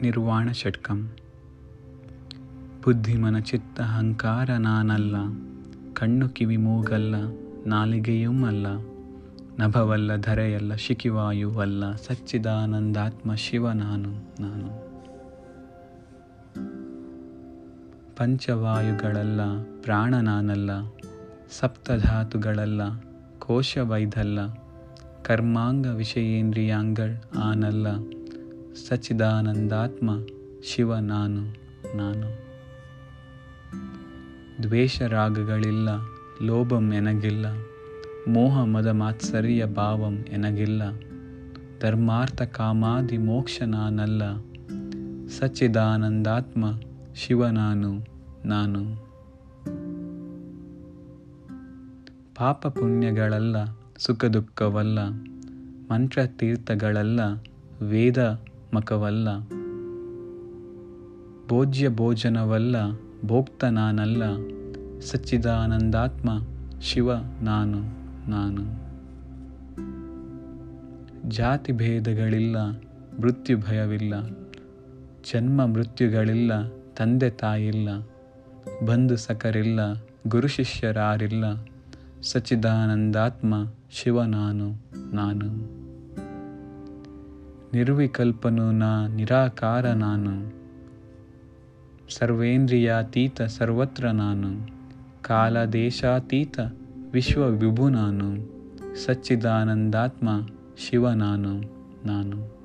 ಪರಿನಿರ್ವಾಣ ಷಟ್ಕಂ. ಬುದ್ಧಿ ಮನ ಚಿತ್ತ ಅಹಂಕಾರ ನಾನಲ್ಲ, ಕಣ್ಣು ಕಿವಿ ಮೂಗಲ್ಲ, ನಾಲಿಗೆಯೂ ಅಲ್ಲ, ನಭವಲ್ಲ ಧರೆಯಲ್ಲ ಶಿಖಿವಾಯುವಲ್ಲ ಸಚ್ಚಿದಾನಂದಾತ್ಮ ಶಿವ ನಾನು ನಾನು. ಪಂಚವಾಯುಗಳಲ್ಲ, ಪ್ರಾಣ ನಾನಲ್ಲ, ಸಪ್ತಧಾತುಗಳಲ್ಲ ಕೋಶವೈದಲ್ಲ ಕರ್ಮಾಂಗ ವಿಷಯೇಂದ್ರಿಯಾಂಗಳ್ ಆನಲ್ಲ ಸಚ್ಚಿದಾನಂದಾತ್ಮ ಶಿವ ನಾನು ನಾನು. ದ್ವೇಷ ರಾಗಗಳಿಲ್ಲ ಲೋಭಂ ಎನಗಿಲ್ಲ ಮೋಹ ಮದ ಮಾತ್ಸರ್ಯ ಭಾವಂ ಎನಗಿಲ್ಲ, ಧರ್ಮಾರ್ಥ ಕಾಮಾದಿ ಮೋಕ್ಷ ನಾನಲ್ಲ, ಸಚ್ಚಿದಾನಂದಾತ್ಮ ಶಿವ ನಾನು ನಾನು. ಪಾಪ ಪುಣ್ಯಗಳಲ್ಲ ಸುಖ ದುಃಖವಲ್ಲ ಮಂತ್ರ ತೀರ್ಥಗಳಲ್ಲ ವೇದ ಮಕವಲ್ಲ ಭೋಜ್ಯ ಭೋಜನವಲ್ಲ, ಭೋಕ್ತ ನಾನಲ್ಲ. ಸಚ್ಚಿದಾನಂದಾತ್ಮ, ಶಿವ ನಾನು ನಾನು. ಜಾತಿ ಭೇದಗಳಿಲ್ಲ, ಮೃತ್ಯು ಭಯವಿಲ್ಲ. ಜನ್ಮ ಮೃತ್ಯುಗಳಿಲ್ಲ, ತಂದೆ ತಾಯಿಲ್ಲ. ಬಂಧು ಸಖರಿಲ್ಲ ಗುರು ಶಿಷ್ಯರಾರಿಲ್ಲ. ಸಚ್ಚಿದಾನಂದಾತ್ಮ, ಶಿವ ನಾನು ನಾನು. ನಿರ್ವಿಕಲ್ಪನು ನಾ ನಿರಾಕಾರ ನಾನು ಸರ್ವೇಂದ್ರಿಯಾತೀತ ಸರ್ವತ್ರ ನಾನು ಕಾಲ ದೇಶಾತೀತ ವಿಶ್ವ ವಿಭು ನಾನು ಸಚ್ಚಿದಾನಂದಾತ್ಮ ಶಿವ ನಾನು ನಾನು.